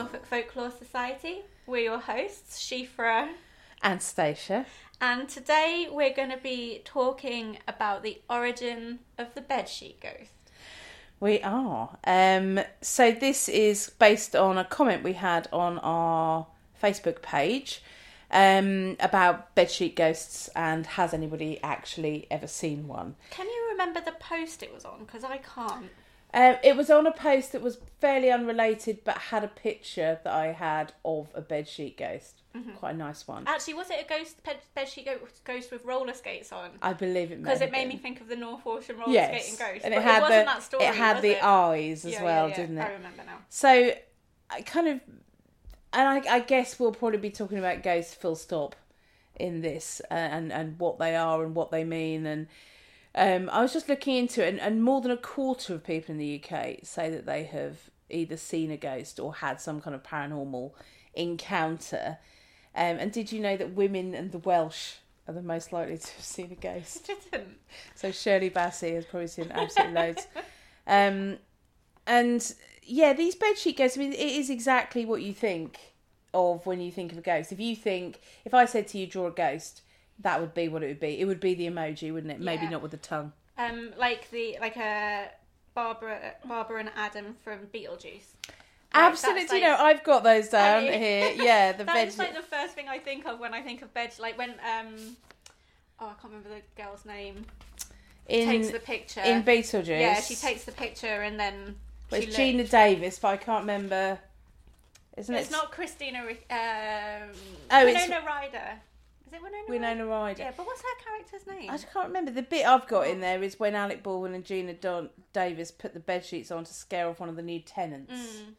Norfolk Folklore Society. We're your hosts, Shifra, and Stacia. and today we're going to be talking about the origin of the bedsheet ghost. We are. Um, so this is based on a comment we had on our Facebook page um, about bedsheet ghosts and has anybody actually ever seen one? Can you remember the post it was on? Because I can't. Um, it was on a post that was fairly unrelated but had a picture that I had of a bedsheet ghost. Quite a nice one. Actually, was it a ghost bed- bedsheet ghost with roller skates on? I believe it Because it made me think of the North Ocean roller yes. skating ghost. and but it had wasn't the that story. it had the it? eyes as Yeah, well, yeah, yeah. didn't it? I remember now. So I kind of, and I, I guess we'll probably be talking about ghosts full stop in this, uh, and and what they are and what they mean. And um, I was just looking into it, and, and more than a quarter of people in the UK say that they have either seen a ghost or had some kind of paranormal encounter. Um, and did you know that women and the Welsh are the most likely to have seen a ghost? Didn't. So Shirley Bassey has probably seen absolutely loads. Um, and yeah, these bedsheet ghosts. I mean, it is exactly what you think of when you think of a ghost. If you think, if I said to you, draw a ghost, that would be what it would be. It would be the emoji, wouldn't it? Maybe not with the tongue. Um, like the like a Barbara Barbara and Adam from Beetlejuice. Absolutely, that's you know, I've got those down Have you? here. Yeah, the That bed. is like the first thing I think of when I think of bed. Like when um, oh, I can't remember the girl's name. in takes the picture. in Beetlejuice. yeah, she takes the picture and then it's Geena Davis, but I can't remember. Isn't It's it? It's not Christina. Ri- Um, Oh, it's- Winona Ryder. Is it Winona? Winona Ryder? Ryder. Yeah, but what's her character's name? I just can't remember. The bit I've got in there is when Alec Baldwin and Geena Don- Davis put the bed sheets on to scare off one of the new tenants. Mm.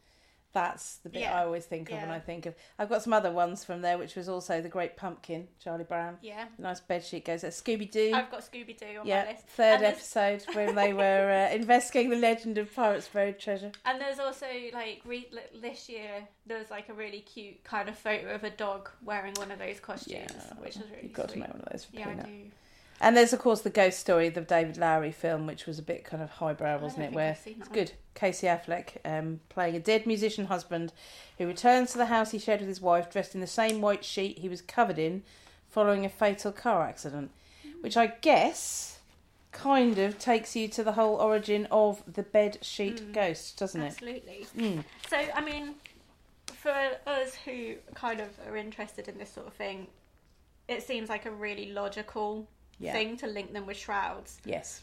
That's the bit Yeah. I always think of when I think of. I've got some other ones from there, which was also the Great Pumpkin, Charlie Brown. Yeah, Nice bed sheet goes there. Scooby Doo. I've got Scooby Doo on my list. third And episode when they were uh, investigating the legend of Pirates Buried Treasure. And there's also like re- this year there was like a really cute kind of photo of a dog wearing one of those costumes, which was really You've got sweet. to make one of those for yeah, I do. And there's of course the ghost story, the David Lowery film, which was a bit kind of highbrow, wasn't don't it? Where I've seen that it's one. good. Casey Affleck um, playing a dead musician husband who returns to the house he shared with his wife, dressed in the same white sheet he was covered in, following a fatal car accident, which I guess kind of takes you to the whole origin of the bed sheet Mm. ghost, doesn't it? Absolutely. Mm. So, I mean, for us who kind of are interested in this sort of thing, it seems like a really logical Yeah. thing to link them with shrouds. Yes.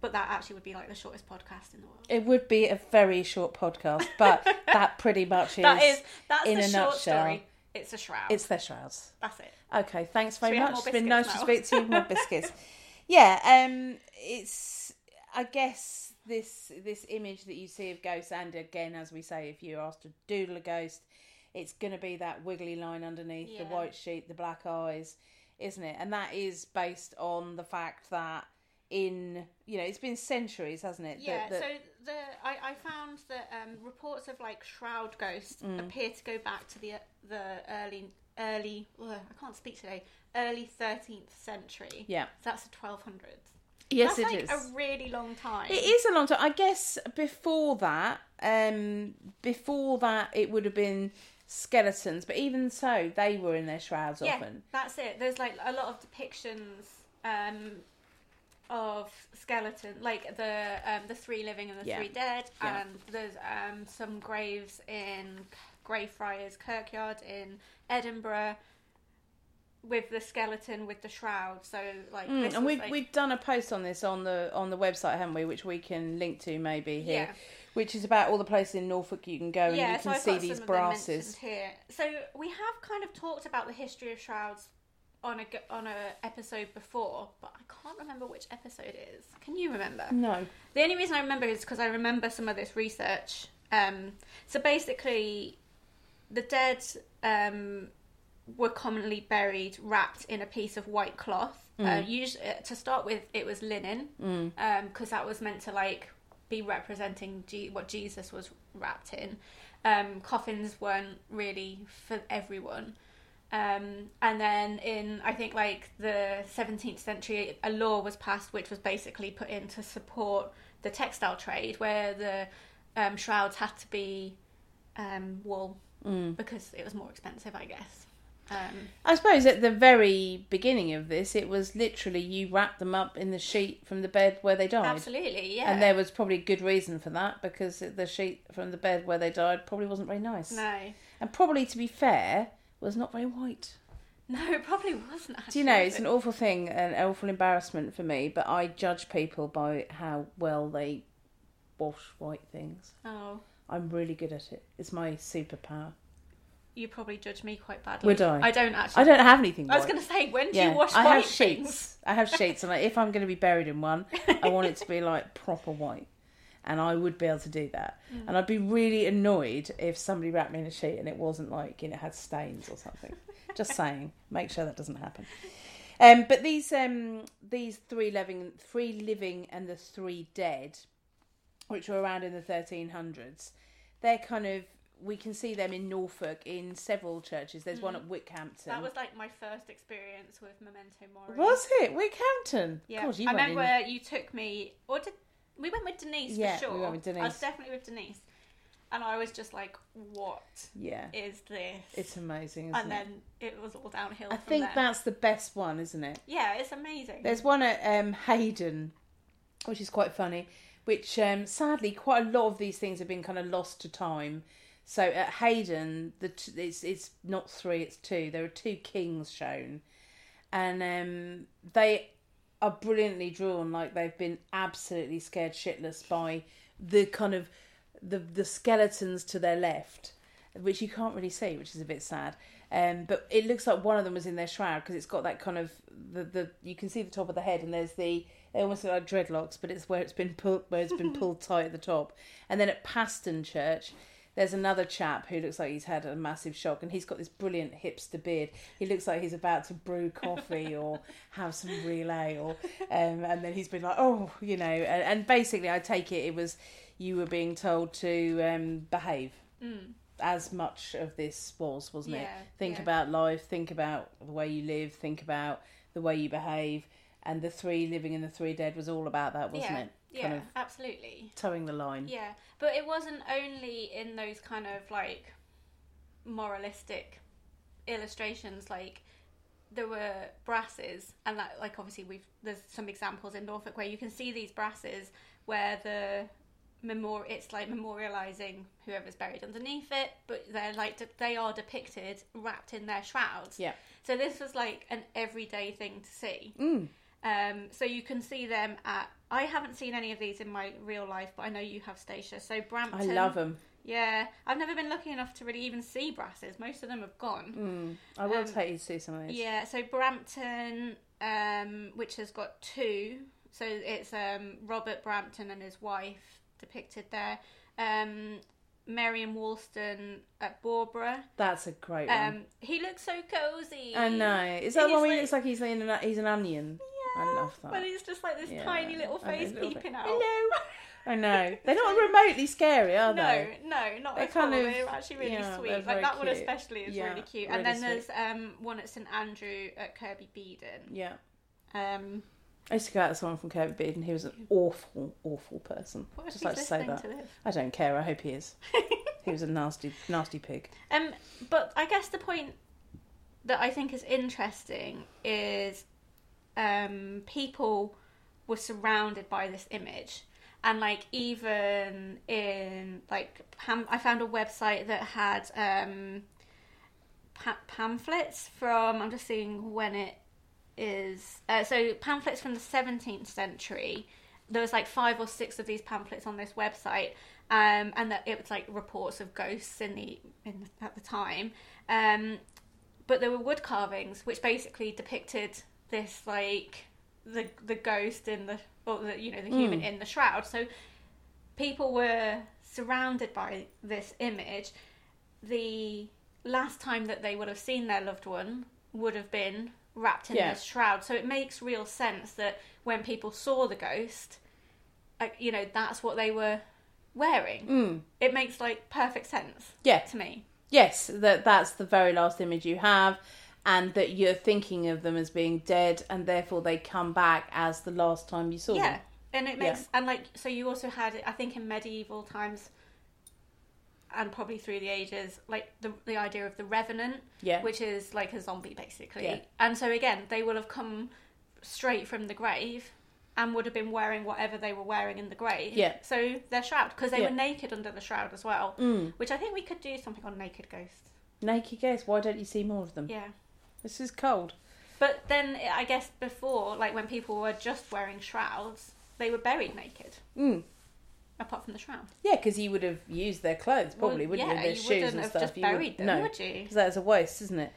But that actually would be like the shortest podcast in the world. It would be a very short podcast, but that pretty much is. that is that's in the a short nutshell. story. It's a shroud. It's their shrouds. That's it. Okay, thanks very much. It's been nice biscuits to speak to you. More biscuits. Yeah, um, it's. I guess this this image that you see of ghosts, and again, as we say, if you're asked to doodle a ghost, it's going to be that wiggly line underneath the white sheet, the black eyes, isn't it? And that is based on the fact that in you know it's been centuries, hasn't it? Yeah, that- so the I, I found that um, reports of like shroud ghosts Mm. appear to go back to the the early early ugh, I can't speak today early thirteenth century. yeah. So that's the twelve hundreds. Yes, that's it like is. a really long time. It is a long time. I guess before that, um, before that, it would have been skeletons. But even so, they were in their shrouds Yeah, often. that's it. There's like a lot of depictions um, of skeleton, like the um, the three living and the Yeah. three dead, Yeah. and there's um, some graves in Greyfriars Kirkyard in Edinburgh with the skeleton with the shroud. So like, Mm, this and we've like- we've done a post on this on the on the website, haven't we? Which we can link to maybe here. yeah. Which is about all the places in Norfolk you can go and yeah, you can I've see these some of them brasses. here. So we have kind of talked about the history of shrouds on a on a episode before, but I can't remember which episode it is. Can you remember? No. The only reason I remember is because I remember some of this research. Um, so basically, the dead um, were commonly buried wrapped in a piece of white cloth. Uh, usually, to start with, it was linen Mm. because that was meant to like be representing G- what Jesus was wrapped in. Um, coffins weren't really for everyone. Um, and then in I think like the 17th century, a law was passed which was basically put in to support the textile trade, where the um, shrouds had to be um, wool Mm. because it was more expensive, I guess. Um, I suppose at the very beginning of this, it was literally you wrapped them up in the sheet from the bed where they died. absolutely, yeah. And there was probably a good reason for that because the sheet from the bed where they died probably wasn't very nice. no, And probably, to be fair, was not very white. no, it probably wasn't. Actually, Do you know, it's an awful thing, an awful embarrassment for me, but I judge people by how well they wash white things. Oh, I'm really good at it. It's my superpower. You probably judge me quite badly. Would I? I don't actually. I don't have anything I was going to say, when do yeah, you wash I white have things? sheets. I have sheets, and like, if I'm going to be buried in one, I want it to be like proper white, and I would be able to do that. Mm. And I'd be really annoyed if somebody wrapped me in a sheet and it wasn't like you know had stains or something. Just saying, make sure that doesn't happen. Um, but these um, these three living, three living, and the three dead, which were around in the 1300s, they're kind of we can see them in Norfolk in several churches. There's one at Wickhampton. Mm. That was like my first experience with Memento Mori. Was it Wickhampton? Yeah, God, you I went in- remember you took me, or did we went with Denise Yeah, for sure? we went with Denise. I was definitely with Denise, and I was just like, "What Yeah, is this?" it's amazing. Isn't and it? then it was all downhill. I think there. that's the best one, isn't it? yeah, it's amazing. There's one at um, Heydon, which is quite funny. Which um, sadly, quite a lot of these things have been kind of lost to time. So at Heydon, the t- it's it's not three, it's two. There are two kings shown, and um, they are brilliantly drawn. Like they've been absolutely scared shitless by the kind of the the skeletons to their left, which you can't really see, which is a bit sad. Um, but it looks like one of them was in their shroud because it's got that kind of the, the you can see the top of the head and there's the they almost look like dreadlocks, but it's where it's been pulled where it's been pulled tight at the top. And then at Paston Church, there's another chap who looks like he's had a massive shock and he's got this brilliant hipster beard. He looks like he's about to brew coffee or have some real ale. Um, and then he's been like, oh, you know, and, and basically I take it it was you were being told to um, behave Mm. as much of this was, wasn't it? Think yeah. about life, think about the way you live, think about the way you behave. And the three living and the three dead was all about that, wasn't yeah, it? Yeah, Kind of absolutely. towing the line. Yeah, but it wasn't only in those kind of like moralistic illustrations. Like there were brasses, and that like obviously we've there's some examples in Norfolk where you can see these brasses where the memor it's like memorializing whoever's buried underneath it, but they're like de- they are depicted wrapped in their shrouds. Yeah. So this was like an everyday thing to see. Mm. Um, so you can see them at. I haven't seen any of these in my real life, but I know you have, Stacia. So Brampton. I love them. Yeah, I've never been lucky enough to really even see brasses. Most of them have gone. Mm. I will Um, take you to see some of these. Yeah, so Brampton, um, which has got two. So it's um, Robert Brampton and his wife depicted there. Um, Merriam Woolston at Barbara. That's a great one. Um, he looks so cozy. I know. Is that He's one where he like- looks like he's in an, he's an onion? I love that. But it's just like this Yeah. tiny little know, face little peeping bit- out. Hello. I know. They're not remotely scary, are No, they? no, no, not They're at kind all. of- They're actually really yeah, sweet. Like that one especially is Yeah, really cute. really and then sweet. there's um one at St Andrew at Kirby Bedon. Yeah. Um, I used to go out with someone from Kirby Beard and he was an awful, awful person. what Just like to say that. to? I don't care. I hope he is. he was a nasty, nasty pig. Um, but I guess the point that I think is interesting is um, people were surrounded by this image. And like even in like pam- I found a website that had um, pa- pamphlets from I'm just seeing when it is uh, so pamphlets from the 17th century. There was like five or six of these pamphlets on this website, um, and that it was like reports of ghosts in the in at the time. Um, but there were wood carvings which basically depicted this like the the ghost in the or the you know the human in the shroud. So people were surrounded by this image. The last time that they would have seen their loved one would have been wrapped in Yeah. this shroud. So it makes real sense that when people saw the ghost, like, you know, that's what they were wearing. Mm. It makes like perfect sense Yeah. to me. Yes, that that's the very last image you have, and that you're thinking of them as being dead, and therefore they come back as the last time you saw yeah. them. Yeah. And it makes and like so you also had I think in medieval times and probably through the ages, like the the idea of the revenant, Yeah. which is like a zombie basically. Yeah. And so again, they will have come straight from the grave and would have been wearing whatever they were wearing in the grave. Yeah. So their shroud, because they Yeah. were naked under the shroud as well, Mm. which I think we could do something on naked ghosts. Naked ghosts. Why don't you see more of them? Yeah. This is cold. But then I guess before, like when people were just wearing shrouds, they were buried naked, Mm. apart from the shroud. Yeah, because you would have used their clothes probably, Well, wouldn't yeah, you? Their you shoes and have stuff. just you buried would, them, no, would you? because that's a waste, isn't it?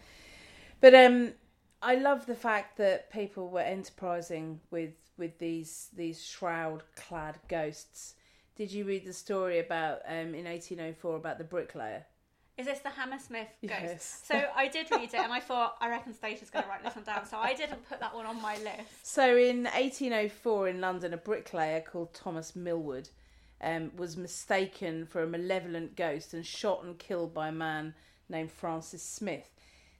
But um, I love the fact that people were enterprising with with these these shroud clad ghosts. Did you read the story about um in eighteen oh four about the bricklayer? Is this the Hammersmith ghost? Yes. So I did read it, and I thought I reckon Stacey's going to write this one down. So I didn't put that one on my list. So in 1804 in London, a bricklayer called Thomas Millwood um, was mistaken for a malevolent ghost and shot and killed by a man named Francis Smith.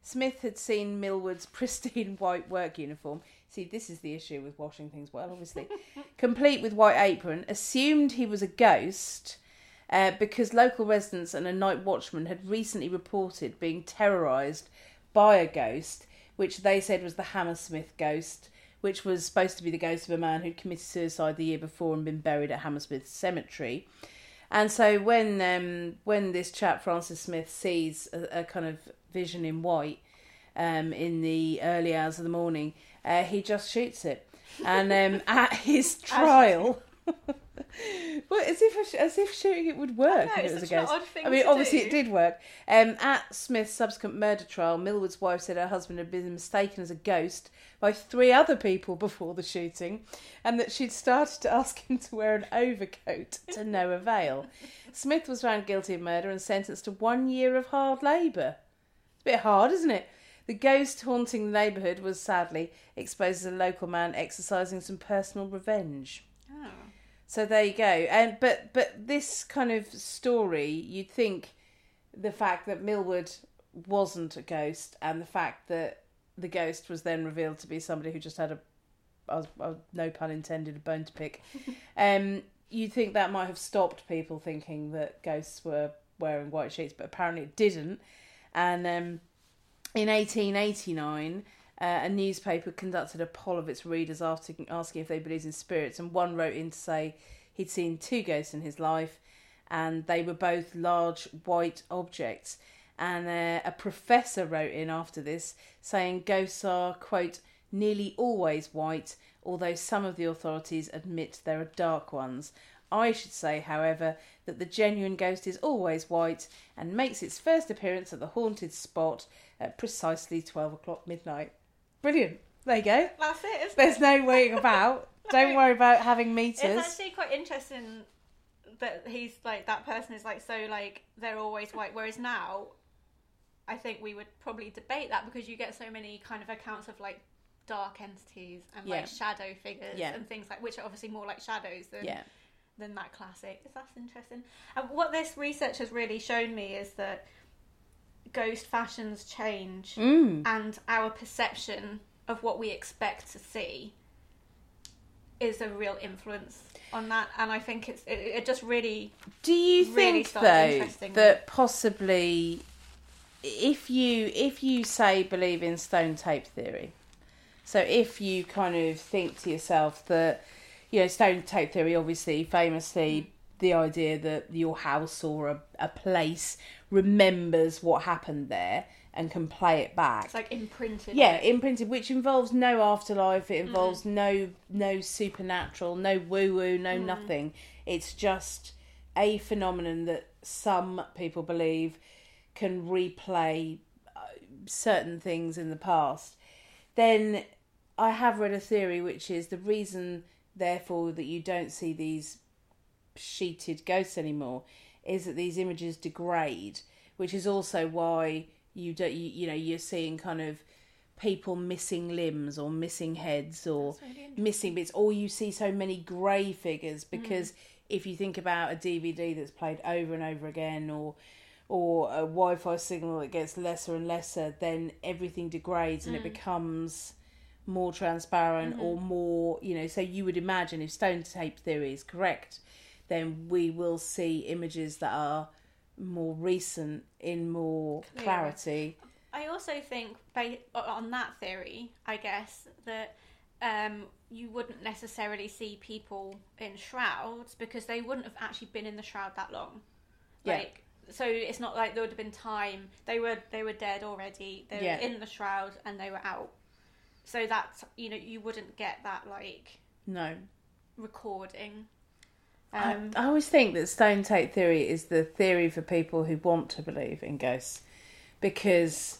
Smith had seen Millwood's pristine white work uniform. See, this is the issue with washing things well, obviously. complete with white apron, assumed he was a ghost uh, because local residents and a night watchman had recently reported being terrorised by a ghost, which they said was the Hammersmith ghost, which was supposed to be the ghost of a man who'd committed suicide the year before and been buried at Hammersmith Cemetery. And so when um, when this chap Francis Smith sees a, a kind of vision in white um, in the early hours of the morning, uh, he just shoots it. And um, at his trial, well, as if as if shooting it would work know, if it was a ghost. odd thing I mean, obviously do. it did work. Um, at Smith's subsequent murder trial, Millwood's wife said her husband had been mistaken as a ghost by three other people before the shooting, and that she'd started to ask him to wear an overcoat to no avail. Smith was found guilty of murder and sentenced to one year of hard labour. It's a bit hard, isn't it? The ghost haunting the neighbourhood was sadly exposed as a local man exercising some personal revenge. Oh. So there you go. And but but this kind of story, you'd think the fact that Millwood wasn't a ghost and the fact that the ghost was then revealed to be somebody who just had a was, I was- no pun intended, a bone to pick. um, you'd think that might have stopped people thinking that ghosts were wearing white sheets, but apparently it didn't. And um, in 1889, uh, a newspaper conducted a poll of its readers after asking if they believed in spirits, and one wrote in to say he'd seen two ghosts in his life, and they were both large white objects. And uh, a professor wrote in after this saying ghosts are, quote, nearly always white, although some of the authorities admit there are dark ones. I should say, however, that the genuine ghost is always white and makes its first appearance at the haunted spot at precisely 12 o'clock midnight. Brilliant. There you go. That's it, There's it? no waiting about. Don't worry about having meters. It's actually quite interesting that he's like that person is like so like they're always white, whereas now I think we would probably debate that because you get so many kind of accounts of like dark entities and Yeah. like shadow figures Yeah. and things like which are obviously more like shadows than Yeah. than that classic. That's interesting. And what this research has really shown me is that ghost fashions change Mm. and our perception of what we expect to see is a real influence on that. And i think it's it, it just really Do you really think though that possibly if you if you say believe in stone tape theory, so if you kind of think to yourself that you know stone tape theory, obviously famously the idea that your house or a, a place remembers what happened there and can play it back. it's like imprinted Yeah, imprinted, which involves no afterlife. It involves Mm-hmm. no no supernatural, no woo woo, no Mm. nothing. It's just a phenomenon that some people believe can replay uh, certain things in the past. Then I have read a theory which is the reason, therefore, that you don't see these sheeted ghosts anymore is that these images degrade, which is also why you don't you, you know you're seeing kind of people missing limbs or missing heads or really missing bits or you see so many grey figures Mm. because if you think about a DVD that's played over and over again or or a Wi-Fi signal that gets lesser and lesser then everything degrades and it Mm. becomes more transparent Mm-hmm. or more you know so you would imagine if stone tape theory is correct then we will see images that are more recent in more Clearer. clarity. I also think, on that theory, I guess that um, you wouldn't necessarily see people in shrouds because they wouldn't have actually been in the shroud that long. Yeah. Like, so it's not like there would have been time. They were they were dead already. They Yeah. were in the shroud and they were out. So that's you know you wouldn't get that like No. recording. I- Um, I, always think that stone tape theory is the theory for people who want to believe in ghosts because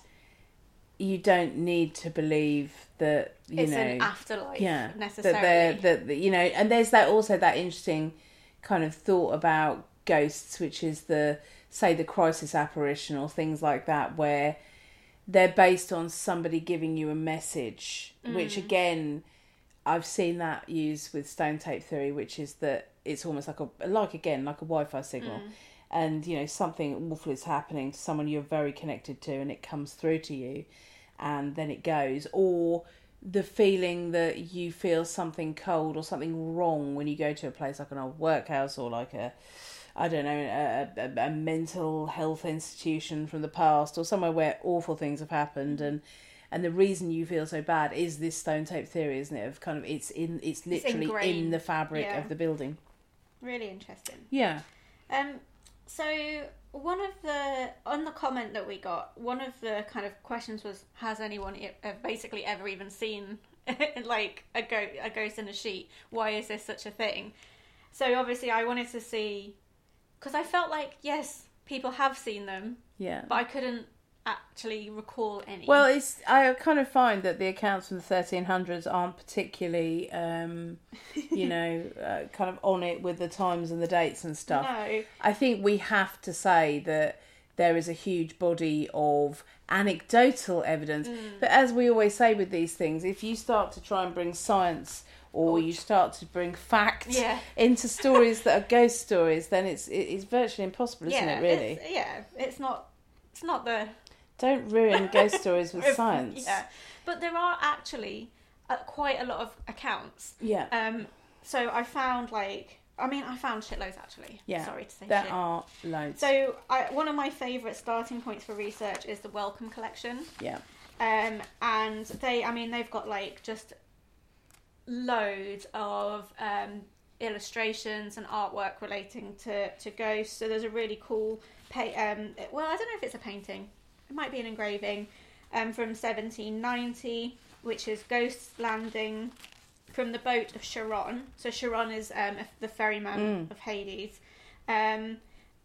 you don't need to believe that you it's know an afterlife yeah necessarily. that that that, you know and there's that also that interesting kind of thought about ghosts which is the say the crisis apparition or things like that where they're based on somebody giving you a message which Mm. again i've seen that used with stone tape theory which is that it's almost like a like again like a wi-fi signal. Mm. and you know something awful is happening to someone you're very connected to and it comes through to you and then it goes. Or the feeling that you feel something cold or something wrong when you go to a place like an old workhouse or like a I don't know a, a, a mental health institution from the past or somewhere where awful things have happened and and the reason you feel so bad is this stone tape theory isn't it of kind of it's in it's literally in the fabric yeah. of the building really interesting. yeah Um, so one of the on the comment that we got, one of the kind of questions was, has anyone basically ever even seen like a go- a ghost in a sheet? Why is this such a thing? So obviously, I wanted to see because I felt like yes, people have seen them, yeah but I couldn't actually recall any. Well, it's I kind of find that the accounts from the 1300s aren't particularly, um, you know, uh, kind of on it with the times and the dates and stuff. no, I think we have to say that there is a huge body of anecdotal evidence. Mm. But as we always say with these things, if you start to try and bring science or you start to bring fact Yeah. into stories that are ghost stories, then it's it's virtually impossible, isn't yeah, it? Really, it's, yeah, it's not, it's not the don't ruin ghost stories with science. Yeah, but there are actually uh, quite a lot of accounts. yeah. Um, so I found like, I mean, I found shitloads actually. Yeah, Sorry to say There shit. are loads. So I, one of my favourite starting points for research is the Wellcome Collection. yeah. Um, and they, I mean, they've got like just loads of um, illustrations and artwork relating to, to ghosts. So there's a really cool, pa- um, well, I don't know if it's a painting, it might be an engraving um, from 1790, which is Ghosts Landing from the boat of Charon. So Charon is um, the ferryman Mm. of Hades. Um,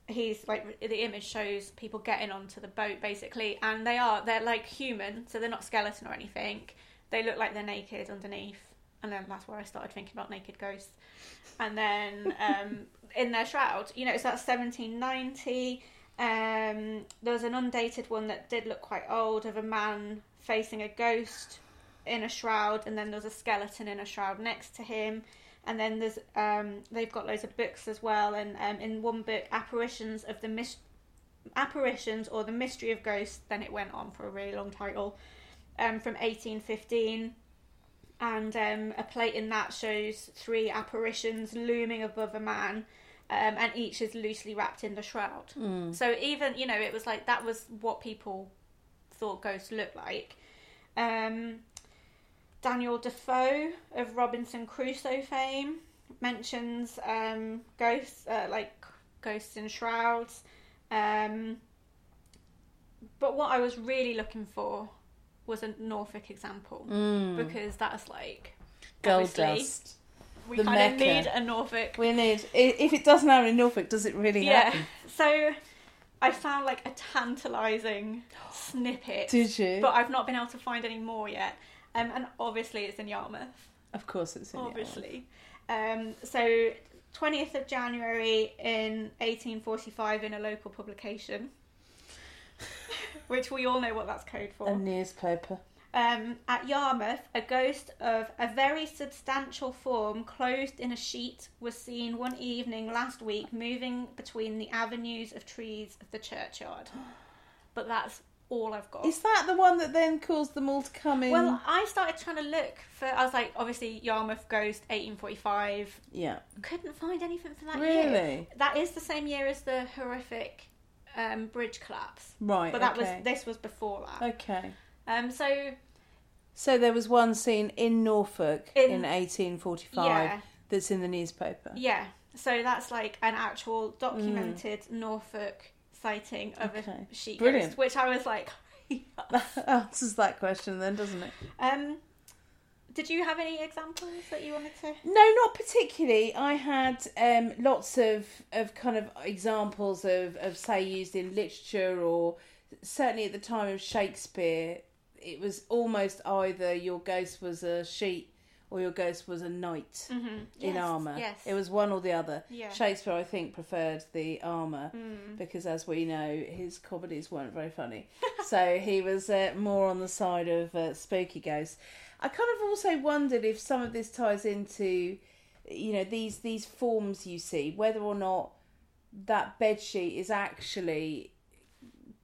he's like the image shows people getting onto the boat basically and they are they're like human so they're not skeleton or anything they look like they're naked underneath and then that's where i started thinking about naked ghosts and then um in their shroud you know so that's 1790 um there was an undated one that did look quite old of a man facing a ghost in a shroud and then there's a skeleton in a shroud next to him. And then there's um, they've got loads of books as well and um, in one book apparitions of the mis- apparitions or the mystery of ghosts then it went on for a really long title um, from 1815 and um, a plate in that shows three apparitions looming above a man um, and each is loosely wrapped in the shroud Mm. so even you know it was like that was what people thought ghosts looked like um, Daniel Defoe of Robinson Crusoe fame mentions um, ghosts, uh, like ghosts in shrouds. Um, but what I was really looking for was a Norfolk example Mm. because that's like Gold dust. We The kind of need a Norfolk. We need. If it doesn't happen in Norfolk, does it really Yeah. happen? So I found like a tantalising snippet, Did you? but I've not been able to find any more yet. Um, and obviously it's in Yarmouth. of course, it's in Yarmouth. obviously. Um, so, 20th of January in 1845 in a local publication, which we all know what that's code for. A newspaper. Um, at Yarmouth, a ghost of a very substantial form clothed in a sheet was seen one evening last week moving between the avenues of trees of the churchyard. But that's all I've got. Is that the one that then caused them all to come in? Well, I started trying to look for. I was like, obviously, Yarmouth Ghost, 1845. yeah. Couldn't find anything for that year. Really? That is the same year as the horrific um, bridge collapse. Right. But that okay. was this was before that. Okay. Um, so So there was one scene in Norfolk in, In- 1845 yeah, that's in the newspaper. yeah. So that's like an actual documented Norfolk sighting of Mm. Okay. a sheep Brilliant. ghost, which I was like, That answers that question then, doesn't it? um, did you have any examples that you wanted to? No, not particularly. I had um, lots of, of kind of examples of, of, say, used in literature or certainly at the time of Shakespeare, it was almost either your ghost was a sheep or your ghost was a knight Mm-hmm. in armour. Yes. It was one or the other. Yeah. Shakespeare, I think, preferred the armour Mm. because, as we know, his comedies weren't very funny. so he was uh, more on the side of uh, spooky ghosts. I kind of also wondered if some of this ties into, you know, these these forms you see, whether or not that bed sheet is actually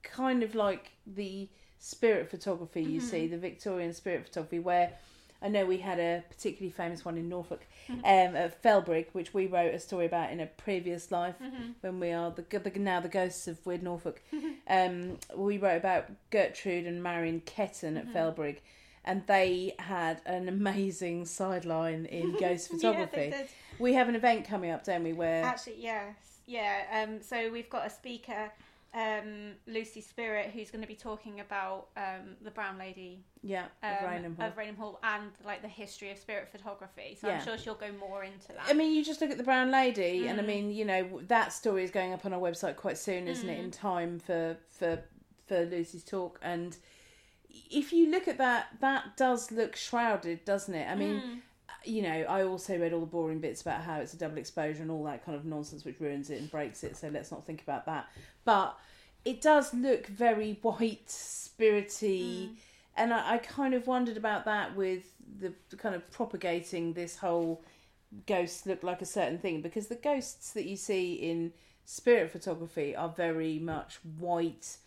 kind of like the spirit photography you see, the Victorian spirit photography, where I know we had a particularly famous one in Norfolk um, at Felbrigg, which we wrote a story about in a previous life when we are the, the now the ghosts of Weird Norfolk. um, we wrote about Gertrude and Marion Ketton at Felbrigg, and they had an amazing sideline in ghost Yeah, photography. did. we have an event coming up, don't we? Where Actually, yes, yeah. Um, so we've got a speaker, um, Lucy Spirit, who's going to be talking about um, the Brown Lady yeah, um, of Raynham Hall. of Raynham Hall and like the history of spirit photography. So Yeah. I'm sure she'll go more into that. I mean, you just look at the Brown Lady, and I Mm. mean, you know, that story is going up on our website quite soon, isn't it? Mm. In time for for for Lucy's talk, and if you look at that, that does look shrouded, doesn't it? I mean, Mm. You know, I also read all the boring bits about how it's a double exposure and all that kind of nonsense, which ruins it and breaks it. So let's not think about that. But it does look very white, spirity, Mm. and I, I kind of wondered about that with the, the kind of propagating this whole ghosts look like a certain thing because the ghosts that you see in spirit photography are very much white,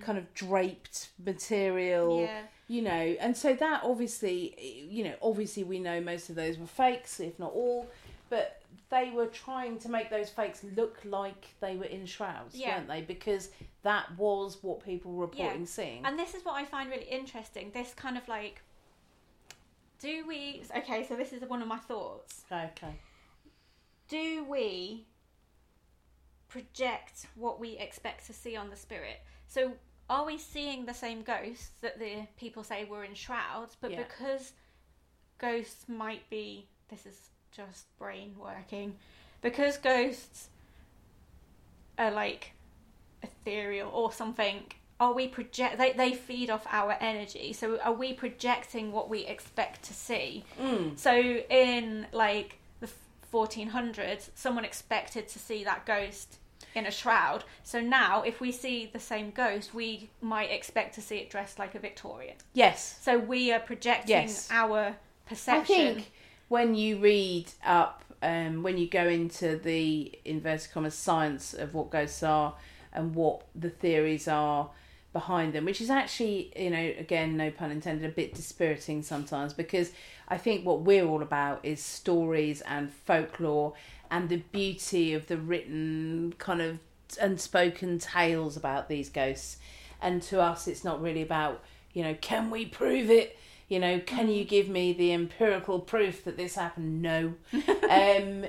kind of draped material yeah. You know and so that obviously you know obviously we know most of those were fakes if not all but they were trying to make those fakes look like they were in shrouds Yeah. weren't they because that was what people were reporting Yeah. seeing And this is what I find really interesting. This kind of like, do we? Okay, so this is one of my thoughts. okay do we project what we expect to see on the spirit? So are we seeing the same ghosts that the people say were in shrouds, but Yeah. because ghosts might be this is just brain working, because ghosts are like ethereal or something are we project they, they feed off our energy so are we projecting what we expect to see mm. so in like the 1400s, someone expected to see that ghost in a shroud. So now, if we see the same ghost, we might expect to see it dressed like a Victorian. yes So we are projecting Yes. our i perception. think when you read up um, when you go into the inverted commas science of what ghosts are and what the theories are behind them, which is actually, you know, again, no pun intended, a bit dispiriting sometimes because I think what we're all about is stories and folklore and the beauty of the written kind of unspoken tales about these ghosts. And to us, it's not really about, you know, can we prove it? You know, can you give me the empirical proof that this happened? No. um,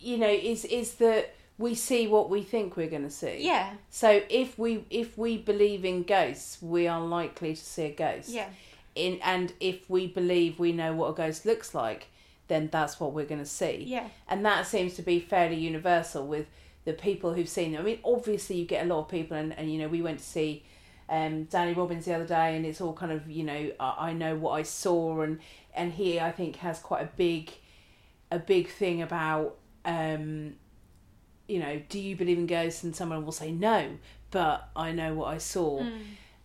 you know, is is that we see what we think we're going to see. yeah, So if we if we believe in ghosts, we are likely to see a ghost. yeah, In and if we believe we know what a ghost looks like, then that's what we're going to see. yeah, And that seems to be fairly universal with the people who've seen them. I mean, obviously you get a lot of people, and, and you know we went to see um, Danny Robins the other day, and it's all kind of you know I, I know what I saw, and and he I think has quite a big a big thing about um, you know do you believe in ghosts, and someone will say no, but I know what I saw, Mm.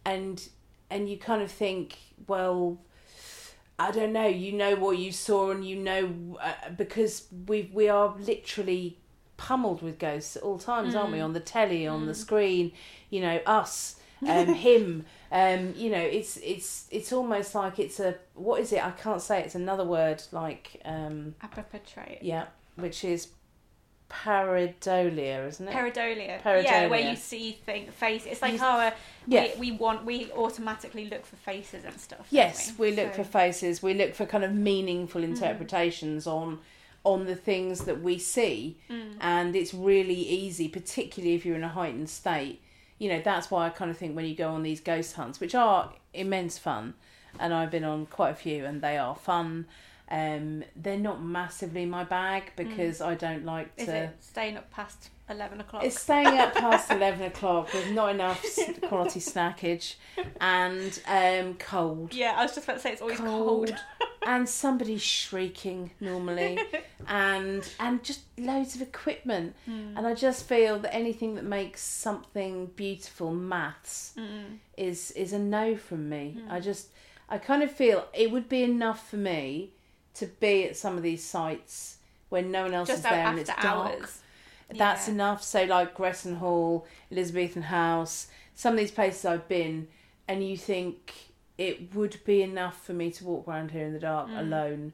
and and you kind of think well. I don't know. You know what you saw, and you know uh, because we we are literally pummeled with ghosts at all times, aren't we? Mm. On the telly, on the Mm. screen, you know, us, um, him. Um, you know, it's it's it's almost like it's a what is it? I can't say. It's another word like um, appropriate. yeah, which is pareidolia, isn't it? Pareidolia. Pareidolia. Yeah, where you see thing face. It's like how uh, Yeah. we, we want we automatically look for faces and stuff. Yes, we look So- for faces. We look for kind of Mm. meaningful interpretations on on the things that we see, Mm. and it's really easy, particularly if you're in a heightened state. You know, that's why I kind of think when you go on these ghost hunts, which are immense fun, and I've been on quite a few, and they are fun. Um, they're not massively my bag because I don't like Mm. Is to. it staying up past eleven o'clock? It's staying up past eleven o'clock with not enough quality snackage and um, cold. Yeah, I was just about to say it's always Cold. cold. and somebody shrieking normally and and just loads of equipment Hmm. and i just feel that anything that makes something beautiful maths Mm. is is a no from me Hmm. i just i kind of feel it would be enough for me to be at some of these sites when no one else Just is there and it's dark hours. that's Yeah. enough. So like Gressenhall, Elizabethan House, some of these places I've been, and you think it would be enough for me to walk around here in the dark Mm. alone,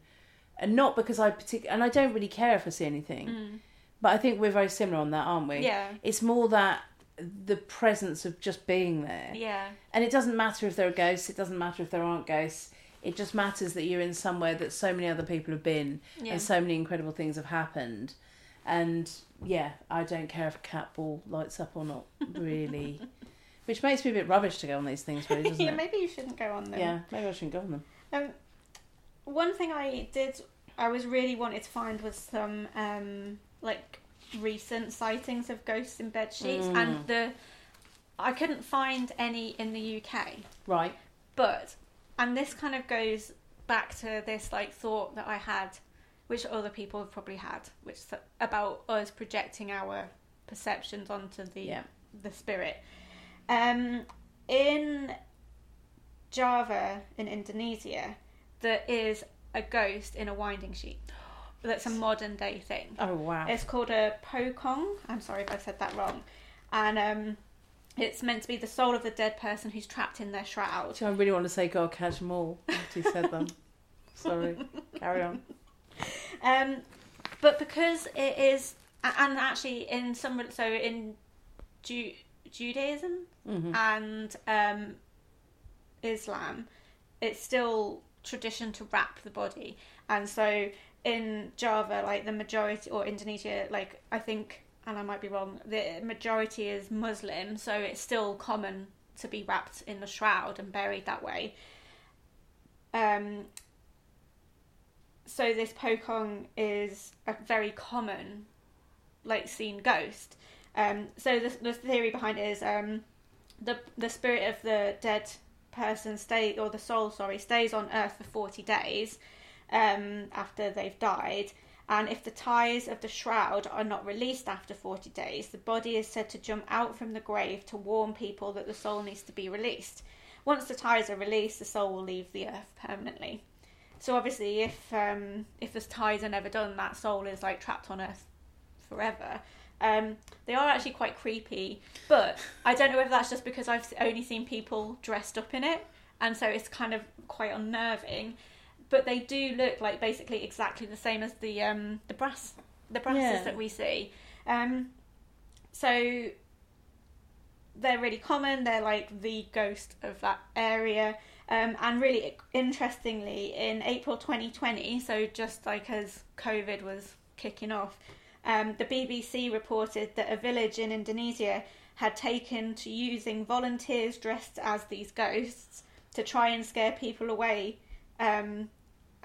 and not because I particular, and I don't really care if I see anything, Mm. but I think we're very similar on that, aren't we? Yeah. It's more that the presence of just being there, Yeah. and it doesn't matter if there are ghosts. It doesn't matter if there aren't ghosts. It just matters that you're in somewhere that so many other people have been, Yeah. and so many incredible things have happened. And yeah, I don't care if a cat ball lights up or not, really. Which makes me a bit rubbish to go on these things, really, doesn't yeah, it? maybe you shouldn't go on them. Yeah, maybe I shouldn't go on them. Um, one thing I did, I was really wanted to find was some um, like recent sightings of ghosts in bed sheets, Mm. and the I couldn't find any in the UK. Right. But and this kind of goes back to this like thought that I had, which other people have probably had, which is about us projecting our perceptions onto the Yeah. the spirit. Um, in Java in Indonesia, there is a ghost in a winding sheet. That's a modern day thing. Oh wow. It's called a pocong. I'm sorry if I said that wrong. And um, it's meant to be the soul of the dead person who's trapped in their shroud. I really want to say God catch them all after you said them. Sorry. Carry on. Um, but because it is, and actually in some, so in Ju- Judaism hmm and um, Islam, it's still tradition to wrap the body, and so in Java, like the majority, or Indonesia, like I think, and I might be wrong, the majority is Muslim, so it's still common to be wrapped in the shroud and buried that way. Um, so this pocong is a very common, like seen ghost. Um, so the, the theory behind it is um, the the spirit of the dead person stay or the soul, sorry, stays on Earth for forty days um, after they've died. And if the ties of the shroud are not released after 40 days, the body is said to jump out from the grave to warn people that the soul needs to be released. Once the ties are released, the soul will leave the earth permanently. So obviously, if um, if the ties are never done, that soul is like trapped on earth forever. Um, they are actually quite creepy, but I don't know whether that's just because I've only seen people dressed up in it, and so it's kind of quite unnerving. But they do look like basically exactly the same as the um, the brass the brasses Yeah. that we see. Um, so they're really common. They're like the ghost of that area. Um, and really interestingly, in April 2020, so just like as COVID was kicking off, um, the BBC reported that a village in Indonesia had taken to using volunteers dressed as these ghosts to try and scare people away um,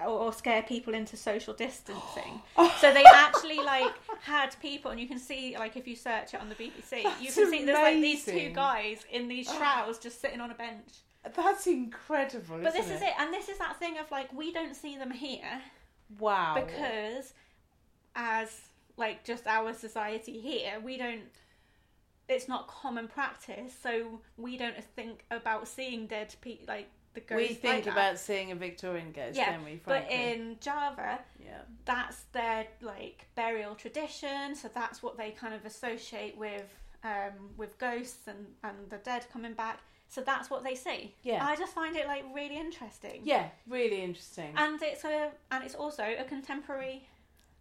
or, scare people into social distancing. so they actually like had people, and you can see like if you search it on the BBC, you That's can see there's like these two guys in these oh. shrouds just sitting on a bench. That's incredible. But this isn't is it, and this is that thing of like we don't see them here Wow. because as like just our society here, we don't. It's not common practice, so we don't think about seeing dead people like the ghosts. we think like about seeing a Victorian ghost, Yeah, don't we? But in Java, yeah. that's their like burial tradition, so that's what they kind of associate with um, with ghosts and, and the dead coming back. So that's what they see. Yeah. I just find it like really interesting. Yeah, really interesting. And it's a and it's also a contemporary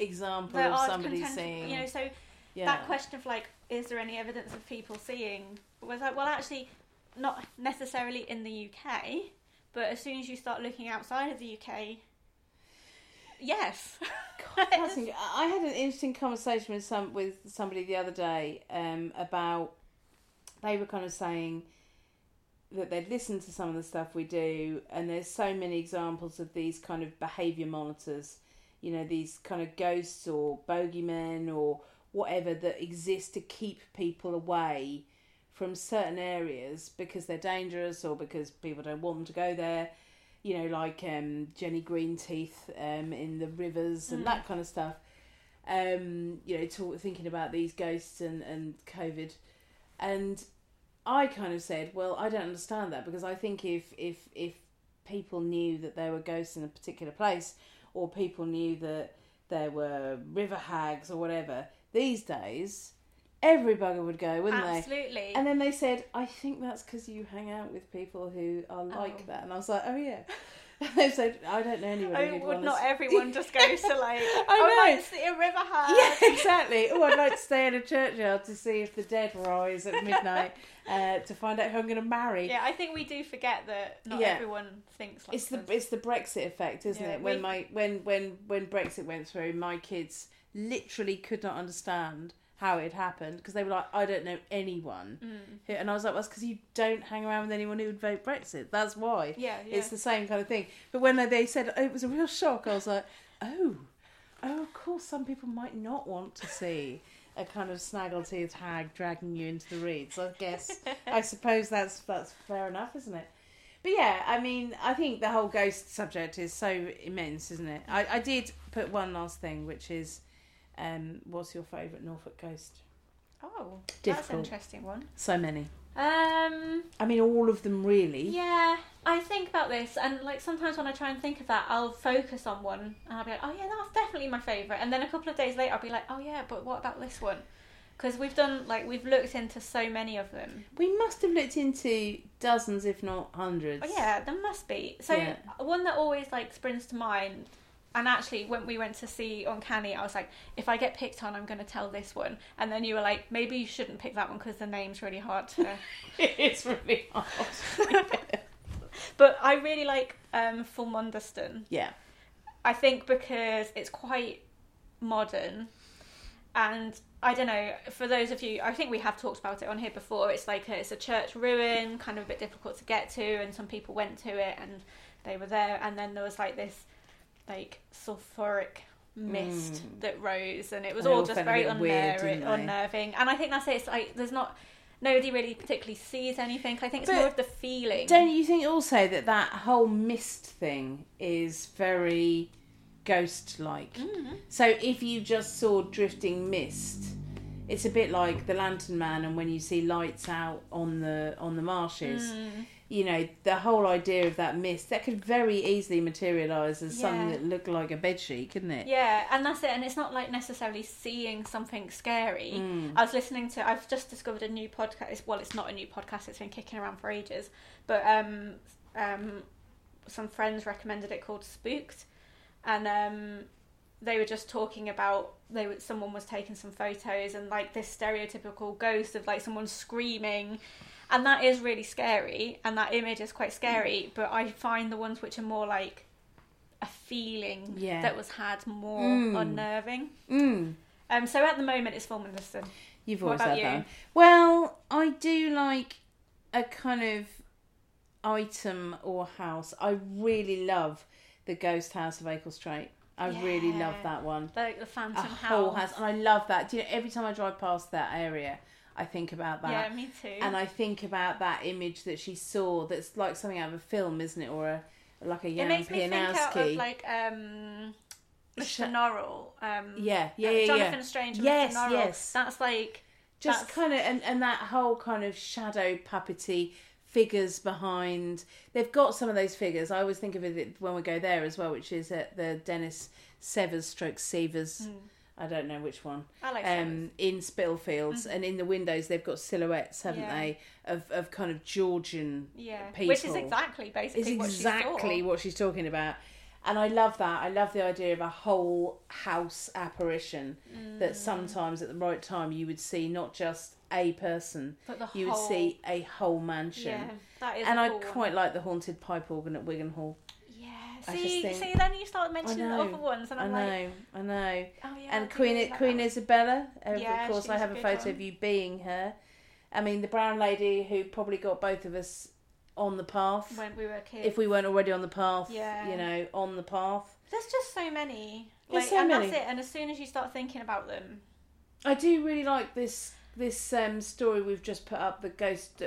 example of somebody content- seeing. you know so yeah. that question of like is there any evidence of people seeing was like well actually not necessarily in the uk but as soon as you start looking outside of the uk yes God. I had an interesting conversation with some with somebody the other day um, about they were kind of saying that they'd listened to some of the stuff we do, and there's so many examples of these kind of behaviour monitors, you know, these kind of ghosts or bogeymen or whatever that exist to keep people away from certain areas because they're dangerous or because people don't want them to go there. You know, like um, Jenny Greenteeth um, in the rivers and that kind of stuff. Um, you know, talk, thinking about these ghosts and, and COVID. And I kind of said, well, I don't understand that because I think if if if people knew that there were ghosts in a particular place, or people knew that there were river hags or whatever, these days every bugger would go, wouldn't they? absolutely And then they said, I think that's because you hang out with people who are like Oh. that. And I was like, oh yeah. they said, I don't know anyone. Oh, would not everyone just go to like I oh know. like see a river hag Yeah, exactly. Oh, I'd like to stay in a churchyard to see if the dead rise at midnight uh, to find out who I'm going to marry. Yeah, I think we do forget that not Yeah. everyone thinks like It's the us. it's the Brexit effect, isn't Yeah, it? When we- my when when when Brexit went through, my kids literally could not understand how it had happened because they were like, I don't know anyone, Mm. who, and I was like, well, that's because you don't hang around with anyone who would vote Brexit. That's why. Yeah, yeah. It's the same kind of thing. But when they said oh, it was a real shock, I was like, oh, oh, of course, some people might not want to see a kind of snaggletooth hag dragging you into the reeds. I guess, I suppose that's that's fair enough, isn't it? But yeah, I mean, I think the whole ghost subject is so immense, isn't it? I, I did put one last thing, which is, um, what's your favourite Norfolk ghost? oh, that's an interesting one. So many. Um, I mean, all of them really. yeah, I think about this, and like sometimes when I try and think of that, I'll focus on one, and I'll be like, oh yeah, that's definitely my favourite, and then a couple of days later, I'll be like, oh yeah, but what about this one? Because we've done like we've looked into so many of them. We must have looked into dozens, if not hundreds. Oh yeah, there must be. So Yeah. one that always like springs to mind, and actually when we went to see Uncanny, I was like, if I get picked on, I'm going to tell this one. And then you were like, maybe you shouldn't pick that one because the name's really hard to. it's really hard. but I really like um, yeah. I think because it's quite modern, and I don't know. For those of you, I think we have talked about it on here before. It's like a, it's a church ruin, kind of a bit difficult to get to, and some people went to it and they were there, and then there was like this like sulfuric mist Mm. that rose, and it was And all just very bit weird, unner- didn't they? unnerving. And I think that's it. It's like there's not. Nobody really particularly sees anything. I think it's But more of the feeling. Don't you think also that that whole mist thing is very ghost-like? Mhm. So if you just saw drifting mist, it's a bit like the Lantern Man, and when you see lights out on the on the marshes. Mm. You know, the whole idea of that mist that could very easily materialise as something that looked like a bedsheet, couldn't it? Yeah, and that's it. And it's not like necessarily seeing something scary. Mm. I was listening to. I've just discovered a new podcast. Well, it's not a new podcast. It's been kicking around for ages. But um, um, some friends recommended it called Spooked, and um, they were just talking about they were, someone was taking some photos and like this stereotypical ghost of like someone screaming. And that is really scary, and that image is quite scary. But I find the ones which are more like a feeling Yeah. that was had more Mm. unnerving. Mm. Um, so at the moment, it's full Fulmundiston. You've always had that. you? one. Well, I do like a kind of item or house. I really love the Ghost House of Acle Straight. I really love that one. Like the Phantom A House. whole house, and I love that. Do you know? Every time I drive past that area, I think about that. Yeah, me too. And I think about that image that she saw. That's like something out of a film, isn't it? Or a like a it Jan makes me think out of like um, Mr. Norrell. Um, yeah, yeah, uh, yeah, Jonathan yeah. Strange and Yes, Mr. Norrell. yes. That's like just That's- kind of and, and that whole kind of shadow puppety figures behind they've got some of those figures i always think of it when we go there as well which is at the dennis severs stroke severs mm, i don't know which one I like um in spitalfields and in the windows they've got silhouettes haven't Mm-hmm. Yeah. they of, of kind of georgian yeah, people. which is exactly basically is what exactly she what she's talking about And I love that. I love the idea of a whole house apparition Mm. that sometimes at the right time you would see not just a person, But the you whole, would see a whole mansion. Yeah, that is. and I cool one. quite like the haunted pipe organ at Wigan Hall. I See, think- see, then you start mentioning the other ones, and I I'm know, like, I know. oh yeah. And Queen really like Queen that. Isabella. Yeah, of course, I have a photo one. of you being her. I mean, the brown lady who probably got both of us on the path. when we were kids. if we weren't already on the path, Yeah. you know, on the path. There's just so many. There's Like, so and many. that's it. And as soon as you start thinking about them, I do really like this this um, story we've just put up, the ghost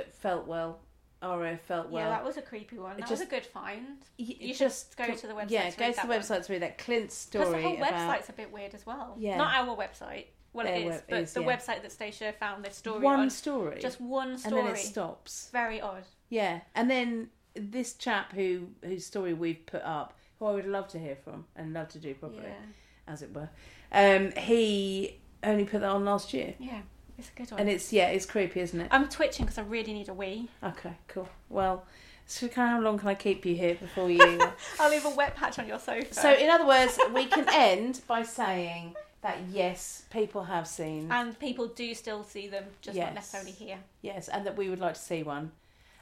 at Feltwell, R.A. Feltwell. yeah, that was a creepy one. it That was a good find. Y- you just go to the website Yeah, to go to the that one. website to read that Clint Because story the whole about. website's a bit weird as well. Yeah. Not our website. Well, it Their is, web- but is, the yeah. website that Stacia found this story one on. story, Just one story, and then it stops. Very odd. Yeah, and then this chap who whose story we've put up, who I would love to hear from and love to do properly, Yeah. as it were. Um, he only put that on last year, Yeah. It's a good one. and it's yeah, it's creepy, isn't it? I'm twitching because I really need a wee. Okay, cool. Well, so kind of how long can I keep you here before you? I'll leave a wet patch on your sofa. so, in other words, we can end by saying that yes, people have seen and people do still see them, just Yes. not necessarily here. yes, and that we would like to see one.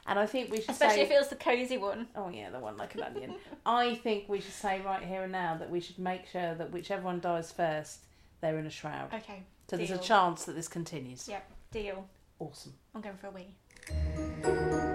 And I think we should Especially say, if it was the cosy one. oh yeah, the one like an onion. I think we should say right here and now that we should make sure that whichever one dies first, they're in a shroud. Okay. So there's a chance that this continues. Yep, Deal. Awesome. I'm going for a wee.